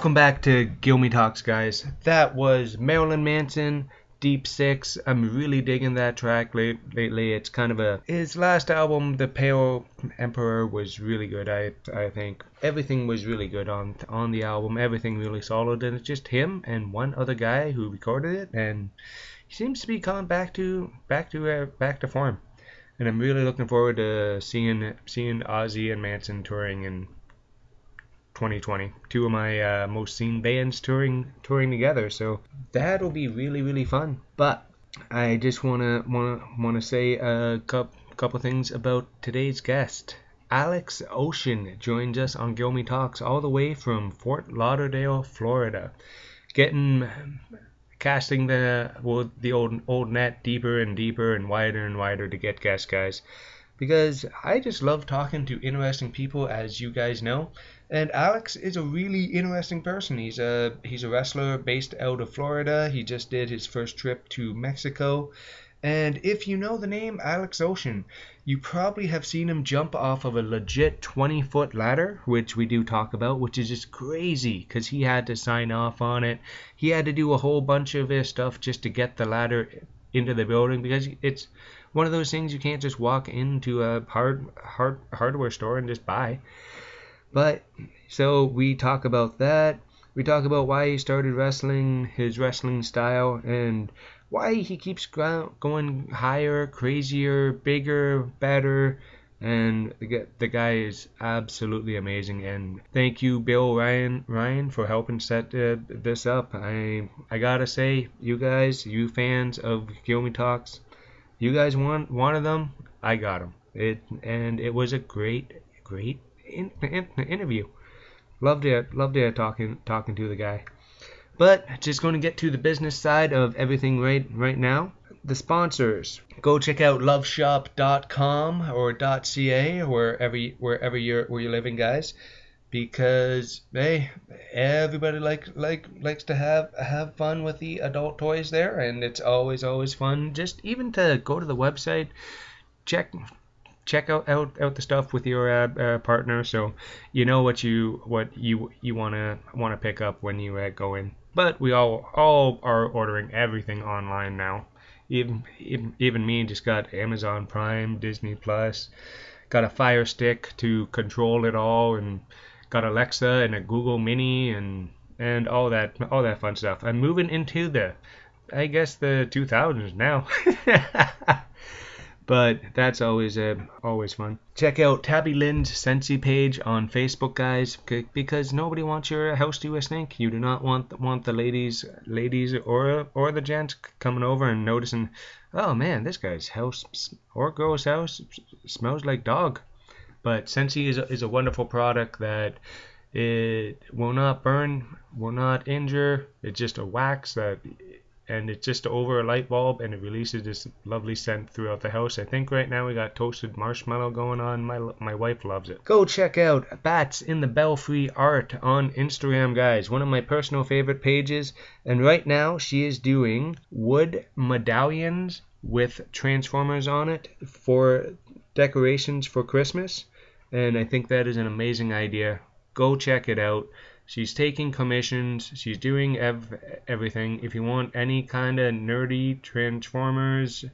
Welcome back to Gilmy Talks, guys. That was Marilyn Manson, Deep Six. I'm really digging that track lately. It's kind of a his last album, The Pale Emperor, was really good. I I think everything was really good on on the album. Everything really solid, and it's just him and one other guy who recorded it, and he seems to be coming back to back to uh, back to form. And I'm really looking forward to seeing seeing Ozzy and Manson touring in 2020. Two of my uh, most seen bands touring touring together, so that'll be really really fun. But I just wanna wanna wanna say a couple couple things about today's guest. Alex Ocean joins us on Gilmy Talks all the way from Fort Lauderdale, Florida, getting casting the well, the old old net deeper and deeper and wider and wider to get guest guys because I just love talking to interesting people, as you guys know. And Alex is a really interesting person. He's a he's a wrestler based out of Florida. He just did his first trip to Mexico. And if you know the name Alex Ocean, you probably have seen him jump off of a legit 20 foot ladder, which we do talk about, which is just crazy because he had to sign off on it. He had to do a whole bunch of his stuff just to get the ladder into the building because it's one of those things you can't just walk into a hard, hard hardware store and just buy. But so we talk about that. We talk about why he started wrestling, his wrestling style, and why he keeps going higher, crazier, bigger, better. And the, guy is absolutely amazing. And thank you, Bill Ryan, Ryan, for helping set uh, this up. I I gotta say, you guys, you fans of Gilmy Talks, you guys want wanted them, I got them. It and it was a great, great in, in, interview. Loved it. Loved it talking talking to the guy. But just going to get to the business side of everything right right now. The sponsors. Go check out loveshop.com or .ca wherever wherever you're where you're living, guys because hey, everybody like like likes to have have fun with the adult toys there, and it's always always fun. Just even to go to the website, check check out out, out the stuff with your uh, uh, partner, so you know what you what you you wanna wanna pick up when you uh, go in. But we all all are ordering everything online now. Even even even me just got Amazon Prime, Disney Plus, got a Fire Stick to control it all and got Alexa and a Google Mini and and all that all that fun stuff. I'm moving into the I guess the 2000s now. but that's always uh, always fun. Check out Tabby Lynn's Scentsy page on Facebook, guys, because nobody wants your house to a stink. You do not want want the ladies, ladies or or the gents coming over and noticing, oh man, this guy's house or girl's house smells like dog. But Scentsy is a, is a wonderful product that it will not burn, will not injure. It's just a wax that, and it's just over a light bulb, and it releases this lovely scent throughout the house. I think right now we got toasted marshmallow going on. My my wife loves it. Go check out Bats in the Belfry Art on Instagram, guys. One of my personal favorite pages. And right now she is doing wood medallions with transformers on it for decorations for Christmas and I think that is an amazing idea. Go check it out. She's taking commissions. She's doing ev- everything. If you want any kind of nerdy Transformers,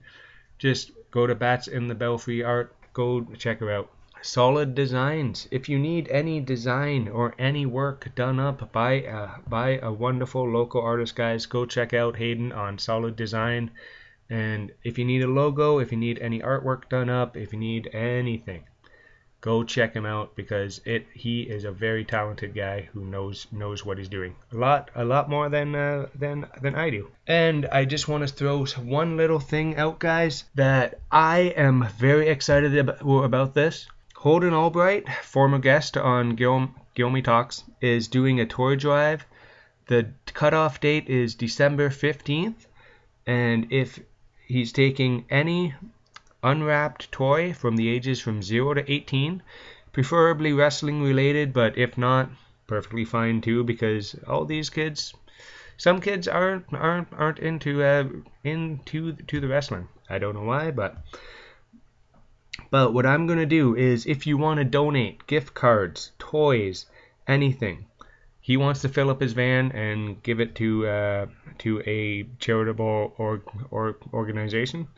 just go to Bats in the Belfry Art. Go check her out. Solid Designs. If you need any design or any work done up by a, by a wonderful local artist, guys, go check out Hayden on Solid Design. And if you need a logo, if you need any artwork done up, if you need anything, go check him out because it he is a very talented guy who knows knows what he's doing a lot a lot more than uh, than than I do. And I just want to throw one little thing out, guys, that I am very excited about, about this. Holden Albright, former guest on Gil, Gilmy Talks, is doing a toy drive. The cutoff date is December 15th, and if he's taking any unwrapped toy from the ages from 0 to 18, preferably wrestling related, but if not, perfectly fine too because all these kids some kids aren't aren't aren't into uh, into to the wrestling. I don't know why, but but what I'm gonna do is if you want to donate gift cards, toys, anything, he wants to fill up his van and give it to uh, to a charitable or, or organization.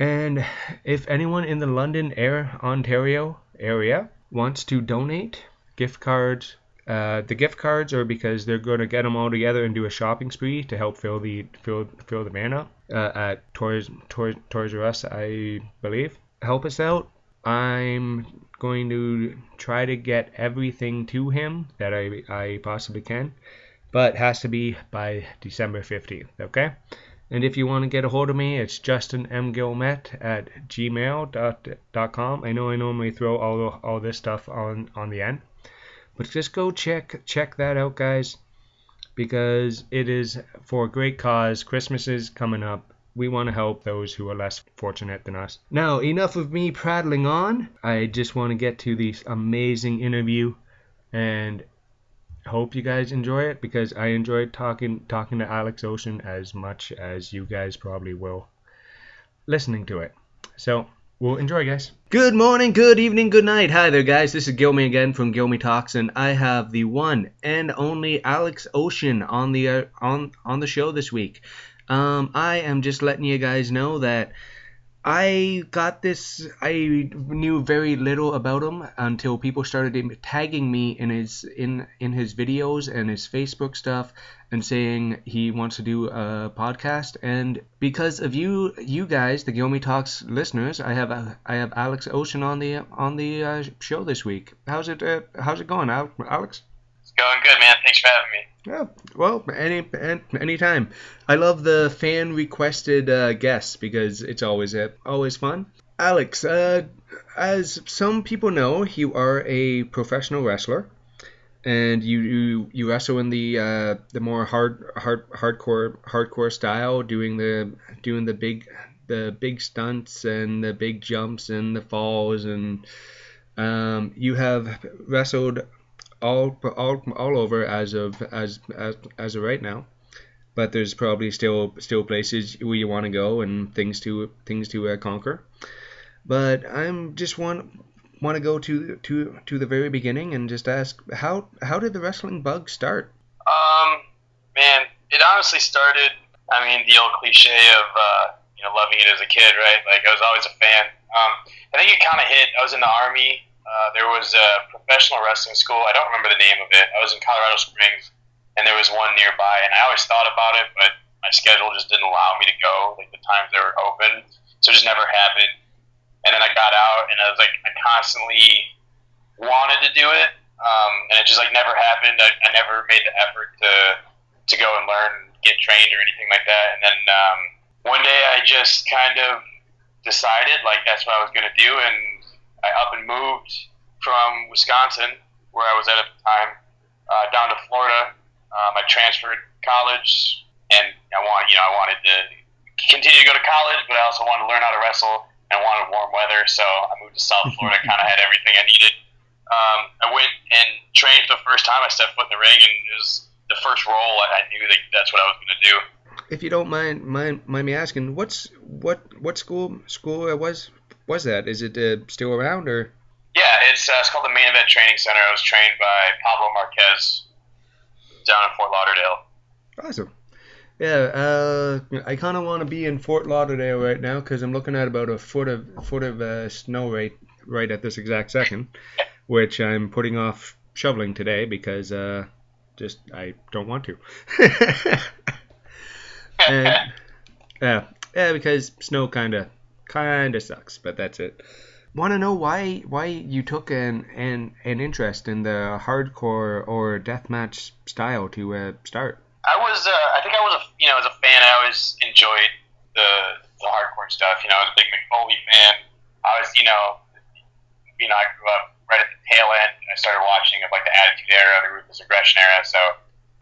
And if anyone in the London Air Ontario area wants to donate gift cards, uh, the gift cards are because they're going to get them all together and do a shopping spree to help fill the fill fill the van up uh, at Toys Toys Toys R Us, I believe. Help us out. I'm going to try to get everything to him that I I possibly can, but has to be by December 15th. Okay. And if you want to get a hold of me, it's justinmgilmet at gmail.com. I know I normally throw all, all this stuff on, on the end. But just go check check that out, guys, because it is for a great cause. Christmas is coming up. We want to help those who are less fortunate than us. Now, enough of me prattling on. I just want to get to this amazing interview and hope you guys enjoy it because I enjoyed talking talking to Alex Ocean as much as you guys probably will listening to it. So we'll enjoy, guys. Good morning, good evening, good night. Hi there, guys. This is Gilmy again from Gilmy Talks, and I have the one and only Alex Ocean on the uh, on on the show this week. Um, I am just letting you guys know that I got this. I knew very little about him until people started tagging me in his in in his videos and his Facebook stuff, and saying he wants to do a podcast. And because of you, you guys, the Gilmy Talks listeners, I have I have Alex Ocean on the on the uh, show this week. How's it uh, How's it going, Alex? Going good, man. Thanks for having me. Yeah, well, any any time. I love the fan requested uh, guests because it's always uh, always fun. Alex, uh, as some people know, you are a professional wrestler, and you you, you wrestle in the uh, the more hard hard hardcore hardcore style, doing the doing the big the big stunts and the big jumps and the falls and um, you have wrestled all all all over as of as as as of right now. But there's probably still still places where you want to go and things to things to uh, conquer. But I'm just want want to go to to to the very beginning and just ask how how did the wrestling bug start? Um, man, it honestly started. I mean, the old cliche of uh, you know loving it as a kid, right? Like I was always a fan. Um, I think it kind of hit. I was in the army uh, there was a professional wrestling school. I don't remember the name of it. I was in Colorado Springs, and there was one nearby. And I always thought about it, but my schedule just didn't allow me to go. Like the times they were open, so it just never happened. And then I got out, and I was like, I constantly wanted to do it, um, and it just like never happened. I, I never made the effort to to go and learn, get trained, or anything like that. And then um, one day, I just kind of decided like that's what I was going to do, and I up and moved from Wisconsin, where I was at at the time, uh, down to Florida. Um, I transferred college, and I want you know I wanted to continue to go to college, but I also wanted to learn how to wrestle and I wanted warm weather, so I moved to South Florida. kind of had everything I needed. Um, I went and trained for the first time I stepped foot in the ring, and it was the first role. I knew that that's what I was going to do. If you don't mind, mind mind me asking, what's what what school school was was that? Is it uh, still around or? Yeah, it's uh, it's called the Main Event Training Center. I was trained by Pablo Marquez down in Fort Lauderdale. Awesome. Yeah, uh, I kind of want to be in Fort Lauderdale right now because I'm looking at about a foot of foot of uh, snow right right at this exact second, which I'm putting off shoveling today because uh, just I don't want to. and, yeah, yeah, because snow kind of kind of sucks, but that's it. Want to know why why you took an, an an interest in the hardcore or deathmatch style to uh, start? I was uh, I think I was a you know as a fan I always enjoyed the the hardcore stuff. You know, I was a big Mick Foley fan. I was you know you know I grew up right at the tail end. and I started watching of like the Attitude Era, the Ruthless Aggression Era. So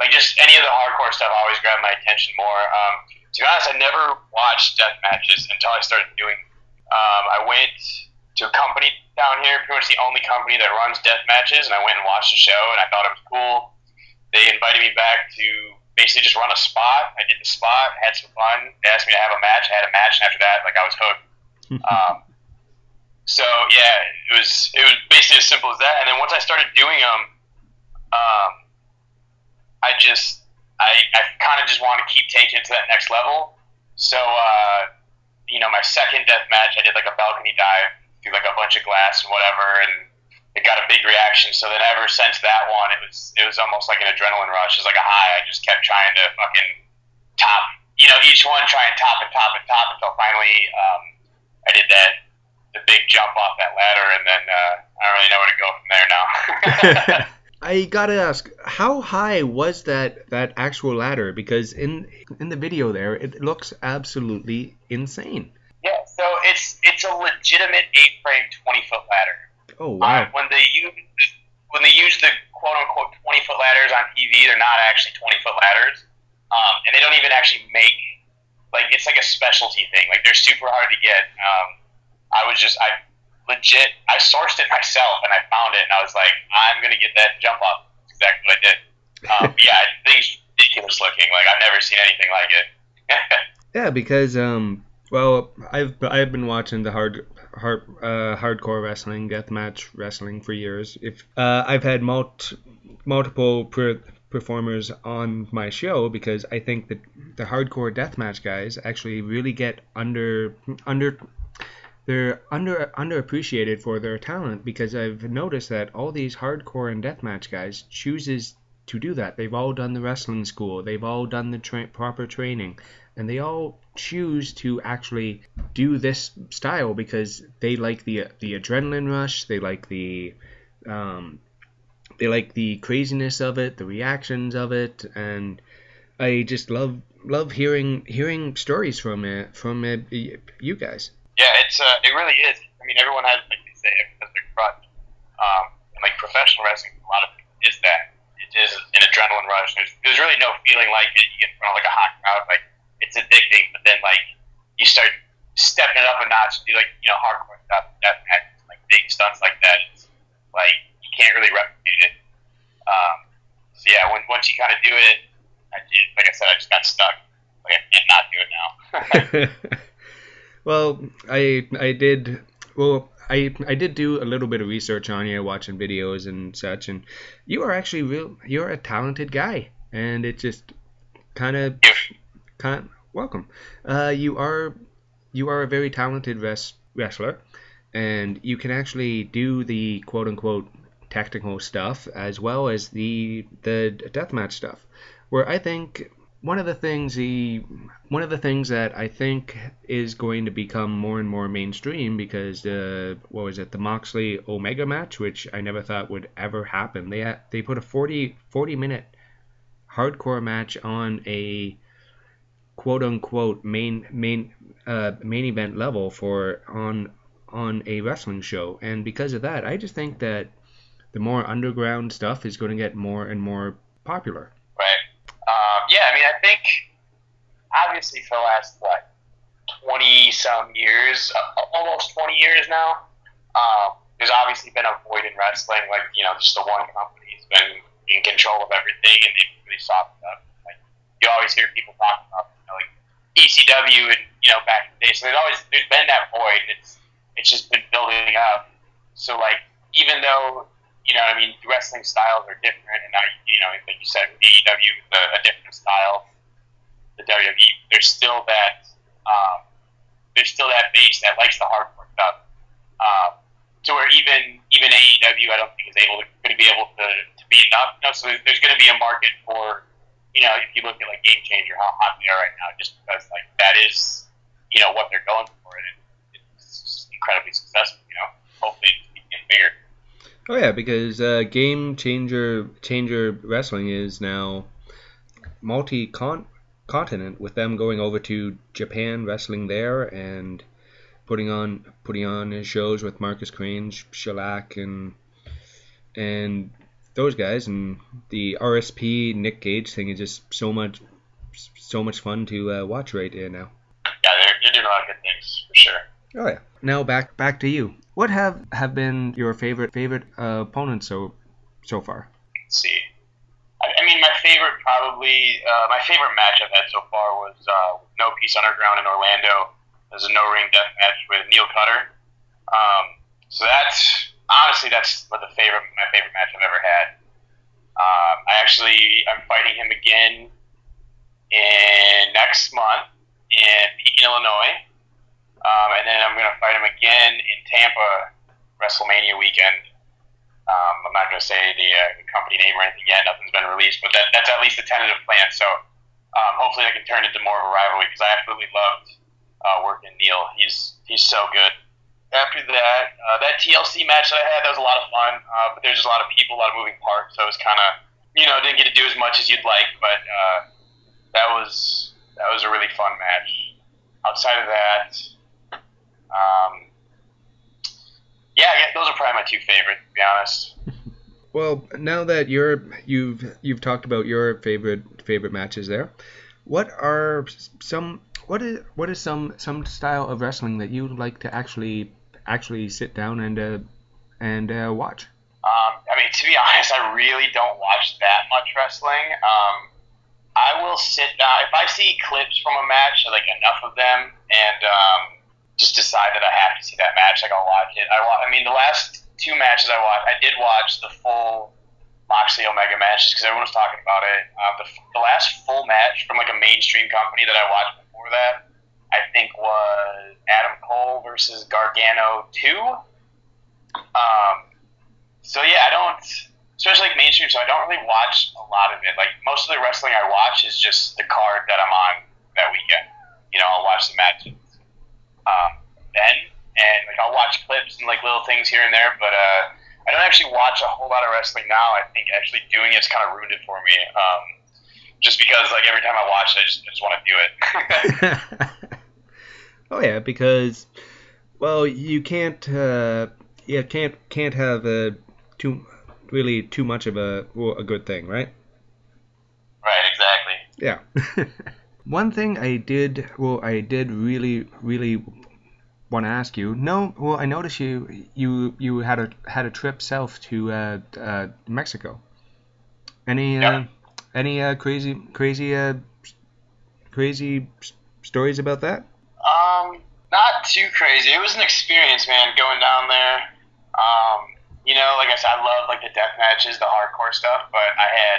like just any of the hardcore stuff always grabbed my attention more. Um, to be honest, I never watched death matches until I started doing. Um, I went to a company down here, pretty much the only company that runs death matches, and I went and watched the show, and I thought it was cool. They invited me back to basically just run a spot. I did the spot, had some fun. They asked me to have a match. I had a match, and after that, like I was hooked. um, so yeah, it was it was basically as simple as that. And then once I started doing them, um, I just I, I kind of just want to keep taking it to that next level. So, uh, you know, my second death match, I did like a balcony dive through like a bunch of glass and whatever, and it got a big reaction. So then, ever since that one, it was it was almost like an adrenaline rush. It was like a high. I just kept trying to fucking top, you know, each one try and top and top and top until finally um, I did that the big jump off that ladder, and then uh, I don't really know where to go from there now. I gotta ask, how high was that that actual ladder? Because in in the video there, it looks absolutely insane. Yeah, so it's it's a legitimate eight frame twenty foot ladder. Oh wow! Uh, when they use when they use the quote unquote twenty foot ladders on TV, they're not actually twenty foot ladders, um, and they don't even actually make like it's like a specialty thing. Like they're super hard to get. Um, I was just I legit I sourced it myself and I found it and I was like I'm gonna get that jump up. That's exactly what I did. Um, yeah, things ridiculous looking. Like I've never seen anything like it. yeah, because um, well, I've I've been watching the hard hard uh, hardcore wrestling, deathmatch wrestling for years. If uh, I've had mult, multiple per, performers on my show because I think that the hardcore deathmatch guys actually really get under under they're under underappreciated for their talent because I've noticed that all these hardcore and deathmatch guys chooses to do that. They've all done the wrestling school. They've all done the tra- proper training, and they all choose to actually do this style because they like the the adrenaline rush. They like the um, they like the craziness of it, the reactions of it, and I just love love hearing hearing stories from it from it, you guys. Yeah, it's uh, it really is. I mean, everyone has like they say, has their crutch. Um, and like professional wrestling, a lot of it is that it is an adrenaline rush. There's, there's really no feeling like it. You get in front of like a hot crowd, like it's addicting. But then like you start stepping it up a notch, and do like you know hardcore stuff, death matches, like big stunts like that. It's like you can't really replicate it. Um, so yeah, when, once you kind of do it, I did. Like I said, I just got stuck. Like I can't not do it now. well, I I did well. I, I did do a little bit of research on you, watching videos and such, and you are actually real. You're a talented guy, and it just kind of kind welcome. Uh, you are you are a very talented res- wrestler, and you can actually do the quote unquote technical stuff as well as the the deathmatch stuff. Where I think one of the things he one of the things that I think is going to become more and more mainstream because uh, what was it the Moxley Omega match which I never thought would ever happen they they put a 40 40 minute hardcore match on a quote unquote main main uh, main event level for on on a wrestling show and because of that I just think that the more underground stuff is going to get more and more popular right um, yeah, I mean, I think obviously for the last what twenty some years, uh, almost twenty years now, um, there's obviously been a void in wrestling. Like you know, just the one company's been in control of everything, and they've really softened up. Like you always hear people talking about, ECW and you know back in the day. So there's always there's been that void, it's it's just been building up. So like even though you know, I mean, the wrestling styles are different, and now, you know, like you said, AEW a, a different style. The WWE, there's still that, um, there's still that base that likes the hardcore stuff. Um, to where even even AEW, I don't think is able to going to be able to, to be enough. You know, so there's going to be a market for, you know, if you look at like Game Changer, how hot they are right now, just because like that is, you know, what they're going for, and it's incredibly successful. You know, hopefully it's getting bigger. Oh yeah, because uh, Game Changer Changer Wrestling is now multi continent with them going over to Japan wrestling there and putting on putting on shows with Marcus Crane, Shellac and and those guys and the RSP Nick Gage thing is just so much so much fun to uh, watch right there now. Yeah, they're, they're doing a lot of good things for sure. Oh yeah. Now back back to you. What have have been your favorite favorite uh, opponents so so far? Let's see. I, I mean, my favorite probably uh, my favorite match I've had so far was uh, No Peace Underground in Orlando. It was a no ring death match with Neil Cutter. Um, so that's honestly that's the favorite my favorite match I've ever had. Um, I actually I'm fighting him again in next month in Illinois. Um, and then I'm to fight him again in Tampa WrestleMania weekend. Um, I'm not to say the, uh, company name or anything yet. Nothing's been released, but that, that's at least a tentative plan. So um, hopefully I can turn into more of a rivalry because I absolutely loved uh, working Neil. He's he's so good. After that, uh, that TLC match that I had, that was a lot of fun. Uh, but there's just a lot of people, a lot of moving parts, so it was kind of you know didn't get to do as much as you'd like. But uh, that was that was a really fun match. Outside of that, um, yeah, yeah, those are probably my two favorite, to be honest. Well, now that you're you've you've talked about your favorite favorite matches there, what are some what is what is some some style of wrestling that you like to actually actually sit down and uh, and uh, watch? Um, I mean, to be honest, I really don't watch that much wrestling. Um, I will sit down if I see clips from a match, like enough of them, and um, just decide that I have to see that match, like I'll watch it. I, I mean, the last two matches I watched, I did watch the full Moxley Omega match because everyone was talking about it. Uh, the, the last full match from like a mainstream company that I watched before that, I think was Adam Cole versus Gargano two. Um, so yeah, I don't, especially like mainstream. So I don't really watch a lot of it. Like most of the wrestling I watch is just the card that I'm on that weekend. You know, I'll watch the matches um, then, and like I'll watch clips and like little things here and there, but uh, I don't actually watch a whole lot of wrestling now. I think actually doing it's kind of ruined it for me. Um, just because like every time I watch it, I just, I just want to do it. oh yeah, because well, you can't uh, yeah can't can't have a too really too much of a well, a good thing, right? Right, exactly. Yeah. One thing I did, well, I did really, really want to ask you. No, well, I noticed you, you, you had a had a trip south to uh, uh, Mexico. Any, uh, any uh, crazy, crazy, uh, crazy stories about that? Um, not too crazy. It was an experience, man, going down there. Um, you know, like I said, I love like the death matches, the hardcore stuff, but I had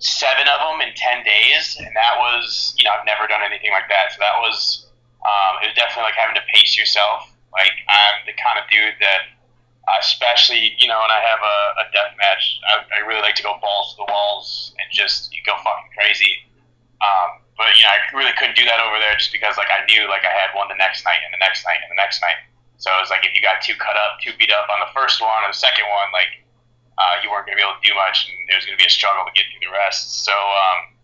seven of them in 10 days. And that was, you know, I've never done anything like that. So that was, um, it was definitely like having to pace yourself. Like, I'm the kind of dude that, especially, you know, when I have a, a death match, I, I really like to go balls to the walls and just you go fucking crazy. Um, but, you know, I really couldn't do that over there just because, like, I knew, like, I had one the next night and the next night and the next night. So it was like if you got too cut up, too beat up on the first one or the second one, like uh, you weren't going to be able to do much, and it was going to be a struggle to get through the rest. So, um,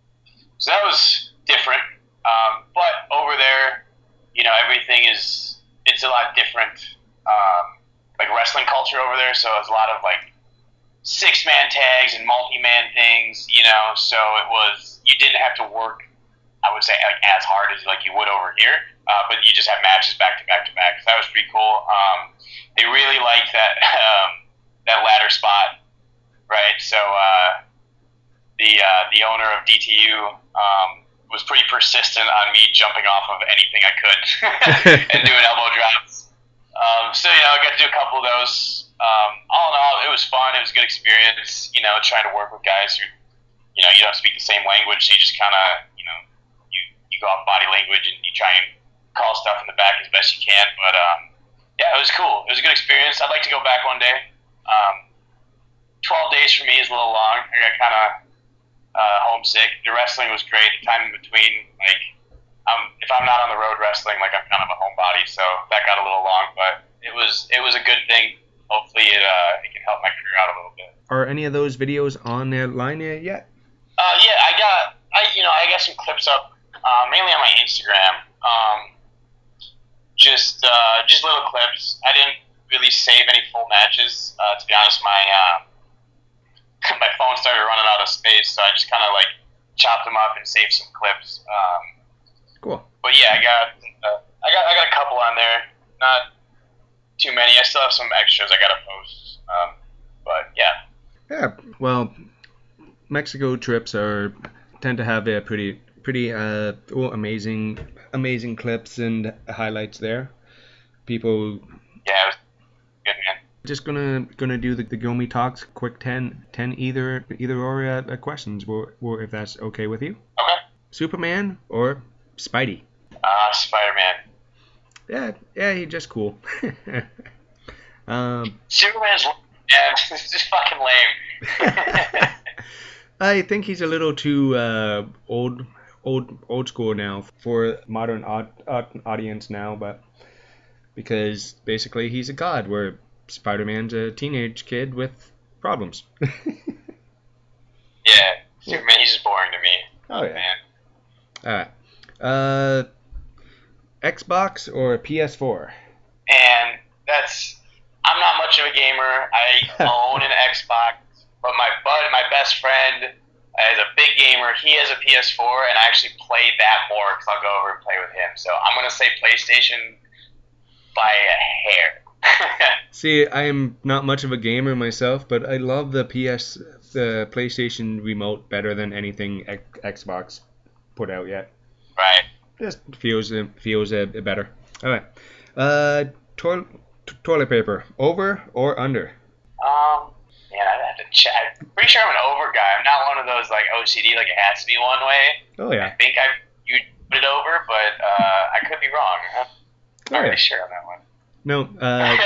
so that was different. Um, but over there, you know, everything is it's a lot different. Um, like wrestling culture over there, so it's a lot of like six man tags and multi man things. You know, so it was you didn't have to work. I would say like as hard as like you would over here, uh, but you just have matches back to back to back. So that was pretty cool. Um, they really liked that um, that ladder spot right? So uh, the uh, the owner of DTU um, was pretty persistent on me jumping off of anything I could and doing elbow drops. Um, so you know, I got to do a couple of those. Um, all in all, it was fun. It was a good experience. You know, trying to work with guys who, you know, you don't speak the same language, so you just kind of, you know, you you go off body language and you try and call stuff in the back as best you can. But um, yeah, it was cool. It was a good experience. I'd like to go back one day. Um, 12 days for me is a little long. I got kind of uh, homesick. The wrestling was great. The time in between, like, um, if I'm not on the road wrestling, like I'm kind of a homebody, so that got a little long. But it was it was a good thing. Hopefully, it uh, it can help my career out a little bit. Are any of those videos on the line yet? Uh, yeah, I got I you know I got some clips up uh, mainly on my Instagram. Um, just uh, just little clips. I didn't really save any full matches. Uh, to be honest, my uh, my phone started running out of space, so I just kind of like chopped them up and saved some clips. Um, cool. But yeah, I got uh, I got I got a couple on there, not too many. I still have some extras I got to post. Um, but yeah. Yeah. Well, Mexico trips are tend to have a pretty pretty uh oh, amazing amazing clips and highlights there. People. Yeah, good man just gonna gonna do the, the Gilmy talks quick 10, 10 either either or uh, questions or, or if that's okay with you okay Superman or Spidey? Uh, Spider Man. Yeah, yeah, he's just cool. um, Superman's yeah, it's just fucking lame. I think he's a little too uh, old, old, old school now for modern aud- aud- audience now, but because basically he's a god, where Spider-Man's a teenage kid with problems. yeah, Superman, he's just boring to me. Oh yeah. Man. All right. Uh, Xbox or PS4? And that's I'm not much of a gamer. I own an Xbox, but my bud, my best friend, is a big gamer. He has a PS4, and I actually play that more because I'll go over and play with him. So I'm gonna say PlayStation by a hair. See, I am not much of a gamer myself, but I love the PS, the PlayStation remote better than anything X- Xbox put out yet. right. Just feels feels uh, better. All right. Uh, toilet t- toilet paper over or under? Um. Man, I have to check. I'm pretty sure I'm an over guy. I'm not one of those like OCD, like it has to be one way. Oh yeah. I think I you put it over, but uh, I could be wrong. I'm Oh, not yeah. really sure on that one. No. Uh,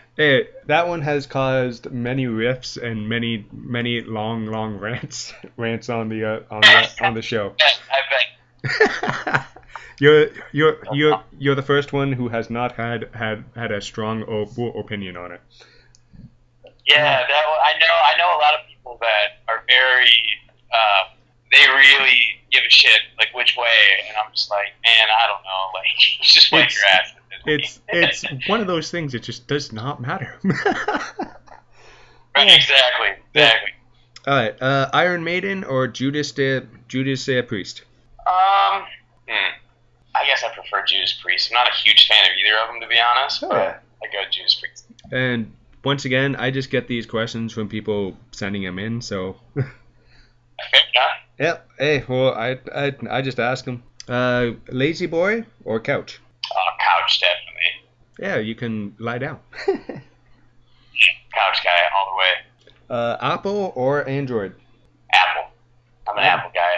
hey, that one has caused many riffs and many many long long rants rants on the uh, on the on the show. I bet. you're you're you're you're the first one who has not had had had a strong op- opinion on it. Yeah, that I know. I know a lot of people that are very. Uh, they really give a shit like which way, and I'm just like, man, I don't know. Like, just wipe your ass. It's it's one of those things It just does not matter. right, exactly, exactly. All right, uh, Iron Maiden or Judas the Judas uh, Priest? Um, hmm. I guess I prefer Judas Priest. I'm not a huge fan of either of them, to be honest. Oh, but. I go Judas Priest. And once again, I just get these questions from people sending them in. So, Fair enough. yep. Hey, well, I I, I just ask them. Uh, lazy boy or couch? Uh, couch, definitely. Yeah, you can lie down. Couch guy all the way. uh, Apple or Android? Apple. I'm an Yeah. Apple guy.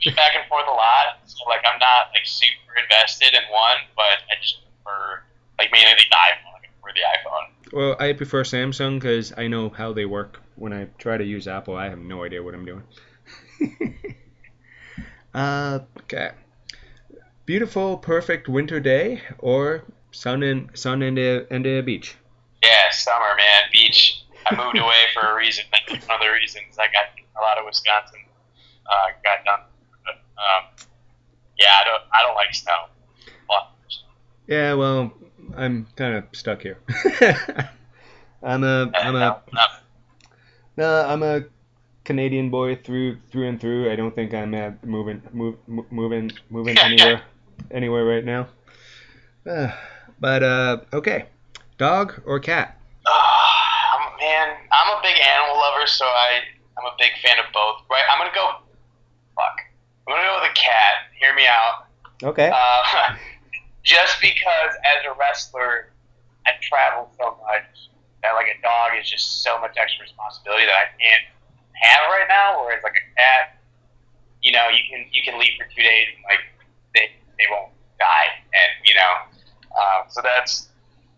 Just back and forth a lot. So like I'm not like super invested in one, but I just prefer like mainly the iPhone. I prefer the iPhone. Well, I prefer Samsung because I know how they work. When I try to use Apple, I have no idea what I'm doing. uh, okay. Beautiful, perfect winter day or sun in sun in the in the beach. Yeah, summer, man, beach. I moved away for a reason. That's one of the reasons I got a lot of Wisconsin. Uh, got done. But, um, yeah, I don't. I don't like snow. Well, Yeah, well, I'm kind of stuck here. I'm a I'm a no, I'm a Canadian boy through through and through. I don't think I'm uh, moving move, moving moving anywhere anywhere right now. Uh, but uh, okay, dog or cat? Ah, I'm, man, I'm a big animal lover, so I I'm a big fan of both. Right, I'm gonna go. Fuck. I'm gonna go with a cat. Hear me out. Okay. Uh, just because as a wrestler, I travel so much that like a dog is just so much extra responsibility that I can't have right now. Whereas like a cat, you know, you can you can leave for two days and like they they won't die, and you know, uh, so that's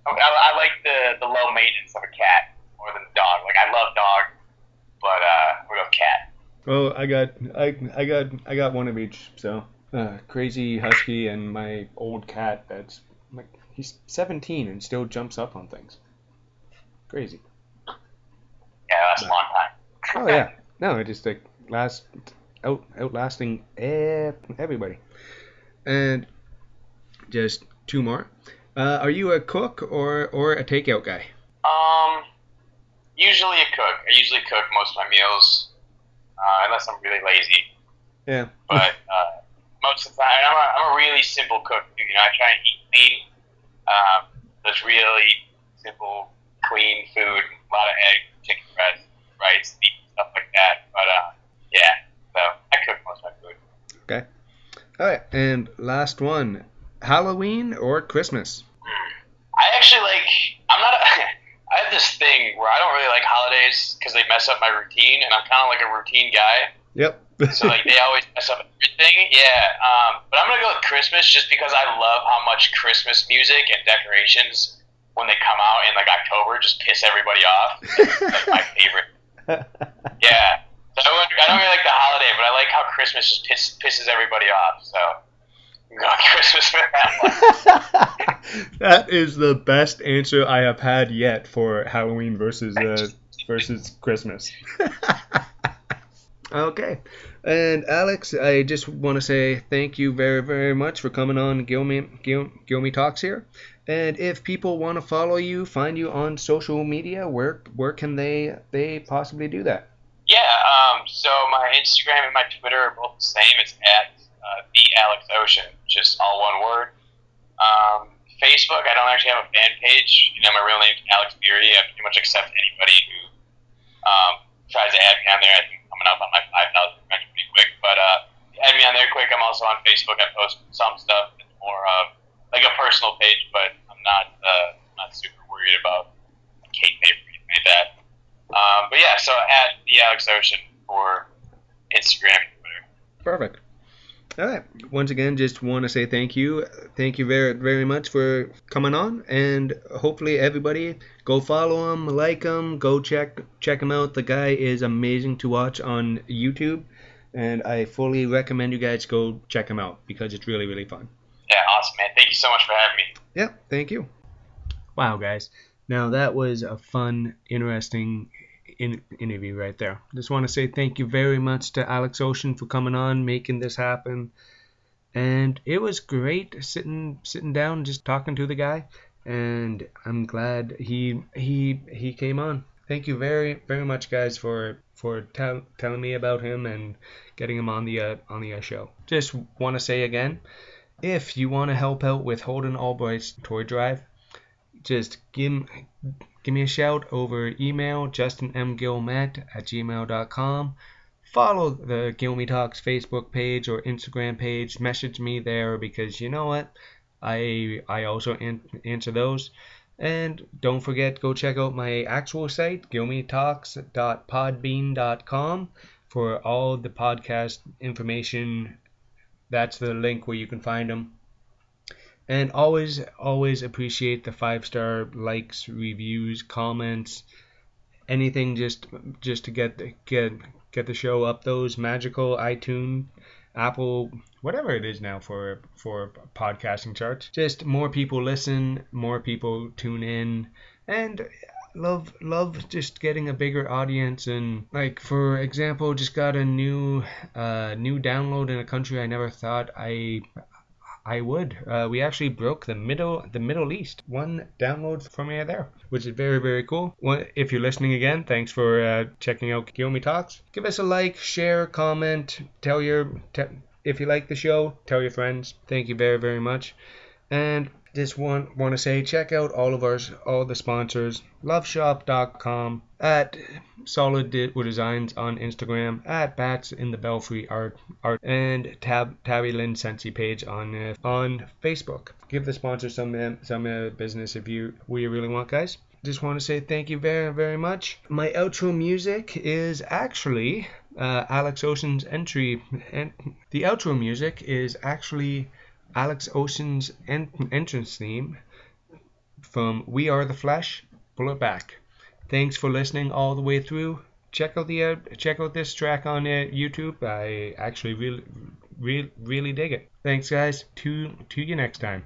I, I like the the low maintenance of a cat more than a dog. Like I love dog, but uh, we'll go cat. Well, I got I I got I got one of each. So uh, crazy husky and my old cat. That's like he's 17 and still jumps up on things. Crazy. Yeah, that's a long time. Oh yeah. No, it just like last out outlasting everybody. And just two more. Uh, are you a cook or or a takeout guy? Um, usually a cook. I usually cook most of my meals, uh, unless I'm really lazy. Yeah. But uh, most of the time, I'm a, I'm a really simple cook. too. You know, I try and eat clean. Um, there's really simple, clean food. A lot of eggs, chicken breast, rice, meat, stuff like that. But uh, yeah, so I cook most of my food. Okay. All right. And last one. Halloween or Christmas? I actually like. I'm not. A, I have this thing where I don't really like holidays because they mess up my routine, and I'm kind of like a routine guy. Yep. So like they always mess up everything. Yeah, um, but I'm gonna go with Christmas just because I love how much Christmas music and decorations when they come out in like October just piss everybody off. It's like my favorite. Yeah. So I don't, I don't really like the holiday, but I like how Christmas just piss, pisses everybody off. So I'm Christmas for that one. that is the best answer I have had yet for Halloween versus uh, versus Christmas. Okay. And Alex, I just want to say thank you very, very much for coming on Gilmy, Gil, Gilmy Talks here. And if people want to follow you, find you on social media, where where can they they possibly do that? Yeah, um, so my Instagram and my Twitter are both the same. It's at uh, the Alex Ocean, just all one word. Um, Facebook, I don't actually have a fan page. You know, my real name is Alex Beery. I pretty much accept anybody who um, tries to add me on there. I think coming up on my 5,000 friends pretty quick. But uh, add me on there quick. I'm also on Facebook. I post some stuff. It's more of like a personal page, but I'm not uh, not super worried about Kate paper or anything like that. Um, but yeah, so at the Alex Ocean for Instagram and Twitter. Perfect. All right. Once again, just want to say thank you. Thank you very, very much for coming on, and hopefully everybody go follow him, like him, go check check him out. The guy is amazing to watch on YouTube, and I fully recommend you guys go check him out because it's really, really fun. Yeah, awesome, man. Thank you so much for having me. Yeah, thank you. Wow, guys. Now that was a fun, interesting in- interview right there. Just want to say thank you very much to Alex Ocean for coming on, making this happen. And it was great sitting sitting down, just talking to the guy. And I'm glad he he he came on. Thank you very very much, guys, for for tell, telling me about him and getting him on the uh, on the uh, show. Just want to say again, if you want to help out with Holden Albright's toy drive, just give, give me a shout over email justinmgilmet at gmail.com follow the Gilmy Talks Facebook page or Instagram page. Message me there because you know what? I I also an- answer those. And don't forget go check out my actual site gilmytalks.podbean.com for all the podcast information. That's the link where you can find them and always always appreciate the five star likes reviews comments anything just just to get get get the show up. Those magical itunes apple whatever it is now for for podcasting charts. Just more people listen more people tune in and love love just getting a bigger audience. And like for example just got a new uh new download in a country i never thought i I would. Uh, we actually broke the middle the Middle East. One download from me there, which is very very cool. If you're listening again, thanks for uh, checking out Gilmy Talks. Give us a like, share, comment, tell your te- if you like the show, tell your friends. Thank you very very much. And just want want to say check out all of our all the sponsors loveshop.com at solid designs on instagram at bats in the belfry art art and tab tabby lynn scentsy page on uh, on facebook. Give the sponsors some uh, some uh, business if you we really want guys. Just want to say thank you very very much. My outro music is actually uh, alex ocean's entry and the outro music is actually Alex Ocean's en- entrance theme from We Are the Flesh. Pull it back. Thanks for listening all the way through. Check out the uh, check out this track on uh, YouTube. I actually really, really, really dig it. Thanks, guys. To to you next time.